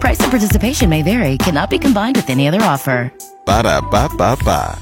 Price and participation may vary, cannot be combined with any other offer. Ba da ba ba ba.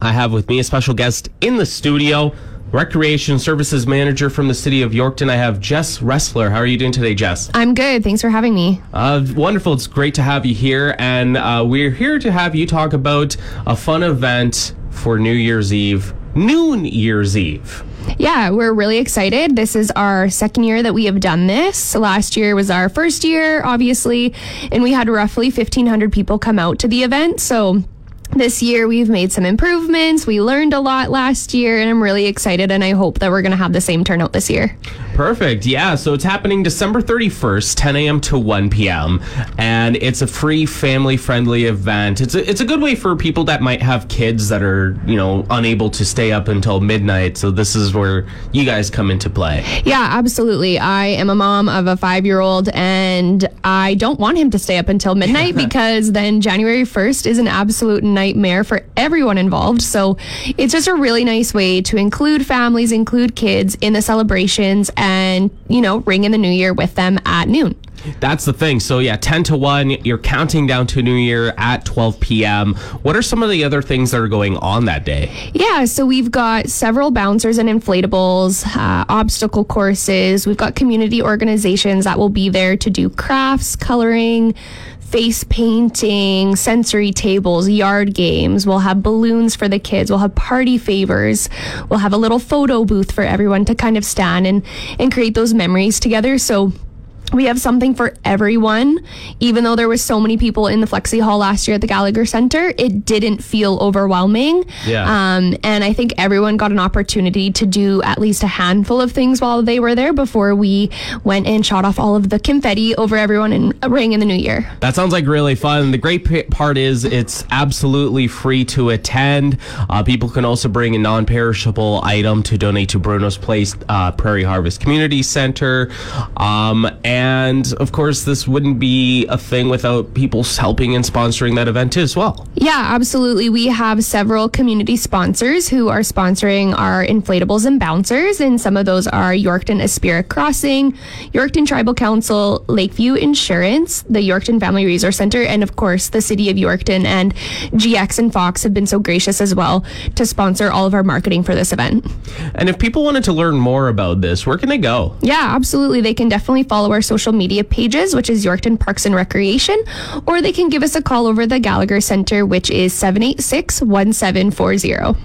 I have with me a special guest in the studio, Recreation Services Manager from the City of Yorkton. I have Jess Resler. How are you doing today, Jess? I'm good. Thanks for having me. Uh, wonderful. It's great to have you here. And uh, we're here to have you talk about a fun event for New Year's Eve, Noon Year's Eve. Yeah, we're really excited. This is our second year that we have done this. Last year was our first year, obviously, and we had roughly 1,500 people come out to the event. So this year we've made some improvements. We learned a lot last year, and I'm really excited. And I hope that we're going to have the same turnout this year. Perfect. Yeah. So it's happening December 31st, 10 a.m. to 1 p.m. And it's a free family friendly event. It's a, it's a good way for people that might have kids that are, you know, unable to stay up until midnight. So this is where you guys come into play. Yeah, absolutely. I am a mom of a five year old, and I don't want him to stay up until midnight because then January 1st is an absolute nightmare for everyone involved. So it's just a really nice way to include families, include kids in the celebrations and, you know, ring in the new year with them at noon. That's the thing. So yeah, 10 to 1, you're counting down to New Year at 12 p.m. What are some of the other things that are going on that day? Yeah, so we've got several bouncers and inflatables, uh, obstacle courses. We've got community organizations that will be there to do crafts, coloring, face painting, sensory tables, yard games. We'll have balloons for the kids. We'll have party favors. We'll have a little photo booth for everyone to kind of stand and, and create those memories together. So we have something for everyone. Even though there was so many people in the Flexi Hall last year at the Gallagher Center, it didn't feel overwhelming. Yeah. Um, and I think everyone got an opportunity to do at least a handful of things while they were there before we went and shot off all of the confetti over everyone and rang in the new year. That sounds like really fun. The great part is it's absolutely free to attend. Uh, people can also bring a non perishable item to donate to Bruno's Place uh, Prairie Harvest Community Center. Um, and of course, this wouldn't be a thing without people helping and sponsoring that event as well. Yeah, absolutely. We have several community sponsors who are sponsoring our inflatables and bouncers, and some of those are Yorkton Aspira Crossing, Yorkton Tribal Council, Lakeview Insurance, the Yorkton Family Resource Center, and of course the City of Yorkton and GX and Fox have been so gracious as well to sponsor all of our marketing for this event. And if people wanted to learn more about this, where can they go? Yeah, absolutely. They can definitely follow our social media pages, which is Yorkton Parks and Recreation, or they can give us a call over the Gallagher Center, which is 786 1740.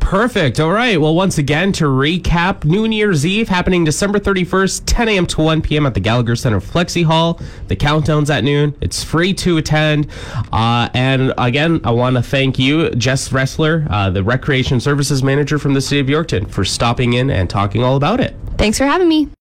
Perfect. All right. Well, once again, to recap, New Year's Eve happening December 31st, 10 a.m. to 1 p.m. at the Gallagher Center Flexi Hall. The countdown's at noon. It's free to attend. Uh, and again, I want to thank you, Jess Resler, uh, the Recreation Services Manager from the City of Yorkton, for stopping in and talking all about it. Thanks for having me.